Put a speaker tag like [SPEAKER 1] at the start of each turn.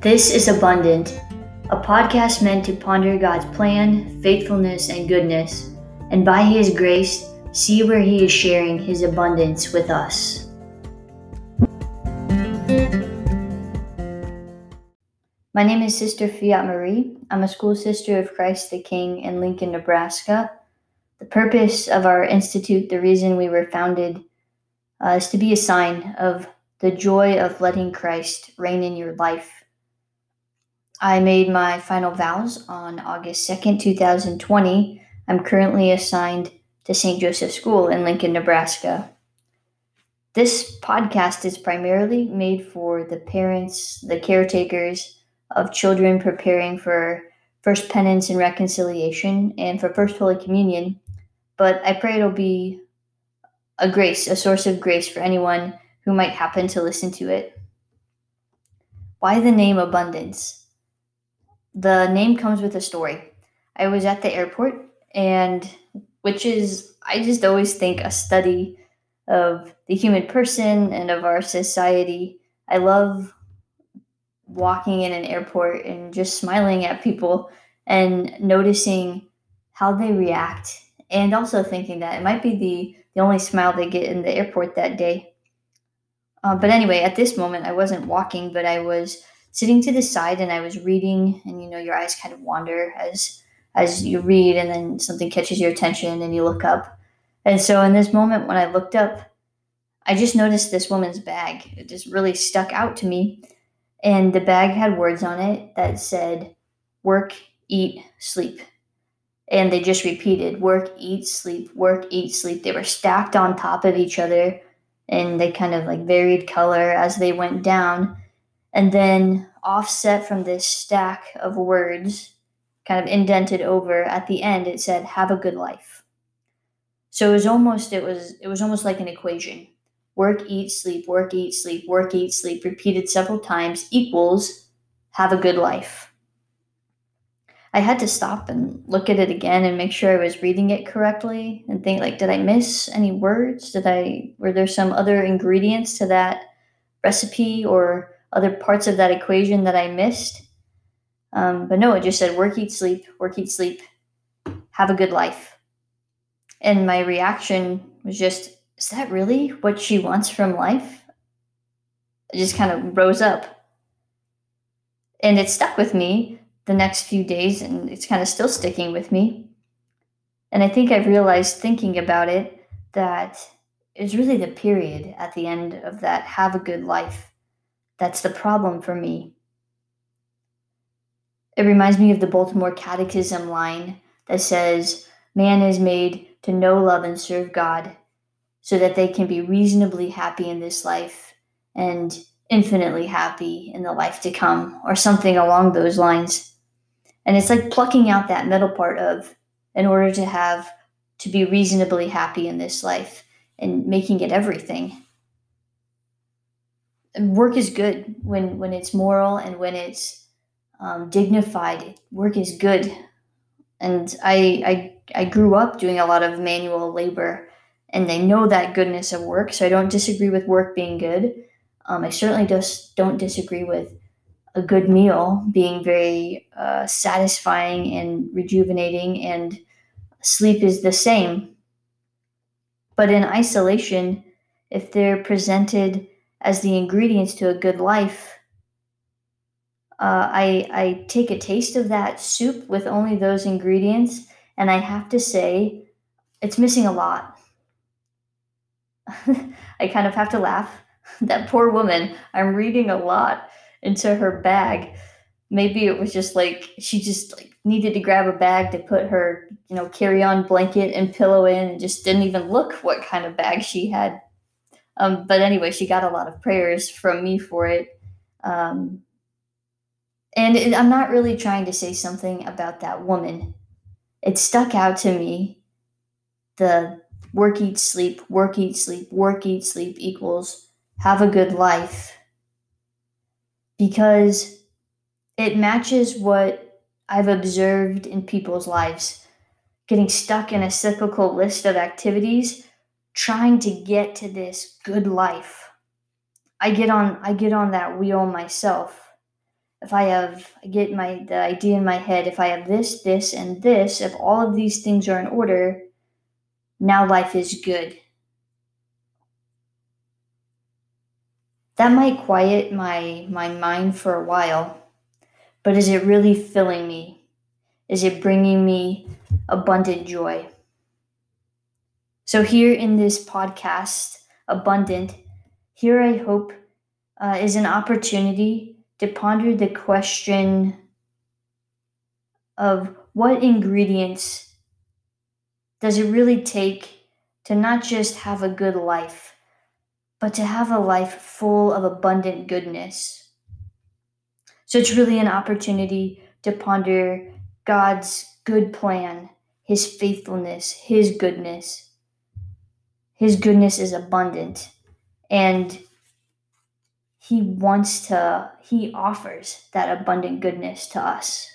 [SPEAKER 1] This is Abundant, a podcast meant to ponder God's plan, faithfulness, and goodness, and by His grace, see where He is sharing His abundance with us. My name is Sister Fiat Marie. I'm a school sister of Christ the King in Lincoln, Nebraska. The purpose of our institute, the reason we were founded, uh, is to be a sign of the joy of letting Christ reign in your life I made my final vows on August 2nd, 2020. I'm currently assigned to St. Joseph School in Lincoln, Nebraska. This podcast is primarily made for the parents, the caretakers of children preparing for First Penance and Reconciliation and for First Holy Communion, but I pray it'll be a grace, a source of grace for anyone who might happen to listen to it. Why the name Abundance? The name comes with a story. I was at the airport, and which is, I just always think, a study of the human person and of our society. I love walking in an airport and just smiling at people and noticing how they react, and also thinking that it might be the, the only smile they get in the airport that day. Uh, but anyway, at this moment, I wasn't walking, but I was sitting to the side and I was reading, and you know, your eyes kind of wander as as you read, and then something catches your attention, and you look up. And so, in this moment, when I looked up, I just noticed this woman's bag. It just really stuck out to me, and the bag had words on it that said, "Work, eat, sleep." And they just repeated work, eat, sleep, work, eat, sleep. They were stacked on top of each other and they kind of like varied color as they went down and then offset from this stack of words, kind of indented over at the end, it said, "Have a good life." So it was almost it was it was almost like an equation: work, eat, sleep, work, eat, sleep, work, eat, sleep, repeated several times equals have a good life. I had to stop and look at it again and make sure I was reading it correctly and think like did I miss any words? Did I were there some other ingredients to that recipe or other parts of that equation that I missed. Um, but no, it just said work, eat, sleep, work, eat, sleep, have a good life. And my reaction was just, is that really what she wants from life? It just kind of rose up. And it stuck with me the next few days, and it's kind of still sticking with me. And I think I've realized thinking about it that really the period at the end of that have a good life that's the problem for me. It reminds me of the Baltimore Catechism line that says, Man is made to know, love, and serve God so that they can be reasonably happy in this life and infinitely happy in the life to come, or something along those lines. And it's like plucking out that middle part of, in order to have, to be reasonably happy in this life and making it everything work is good when when it's moral and when it's um, dignified. Work is good, and I, I I grew up doing a lot of manual labor, and I know that goodness of work. So I don't disagree with work being good. Um, I certainly just don't disagree with a good meal being very uh, satisfying and rejuvenating, and sleep is the same. But in isolation, if they're presented as the ingredients to a good life. Uh, I, I take a taste of that soup with only those ingredients, and I have to say, it's missing a lot. I kind of have to laugh. that poor woman, I'm reading a lot into her bag. Maybe it was just like she just like needed to grab a bag to put her, you know, carry-on blanket and pillow in and just didn't even look what kind of bag she had um, but anyway, she got a lot of prayers from me for it. Um, and it, I'm not really trying to say something about that woman. It stuck out to me the work, eat, sleep, work, eat, sleep, work, eat, sleep equals have a good life. Because it matches what I've observed in people's lives. Getting stuck in a cyclical list of activities trying to get to this good life. I get on I get on that wheel myself. if I have, I get my the idea in my head, if I have this, this, and this, if all of these things are in order, now life is good. That might quiet my my mind for a while, but is it really filling me? Is it bringing me abundant joy? So here in this podcast, abundant, here I hope uh, is an opportunity to ponder the question of what ingredients does it really take to not just have a good life, but to have a life full of abundant goodness. So it's really an opportunity to ponder God's good plan, His faithfulness, His goodness. His goodness is abundant, and He wants to, He offers that abundant goodness to us.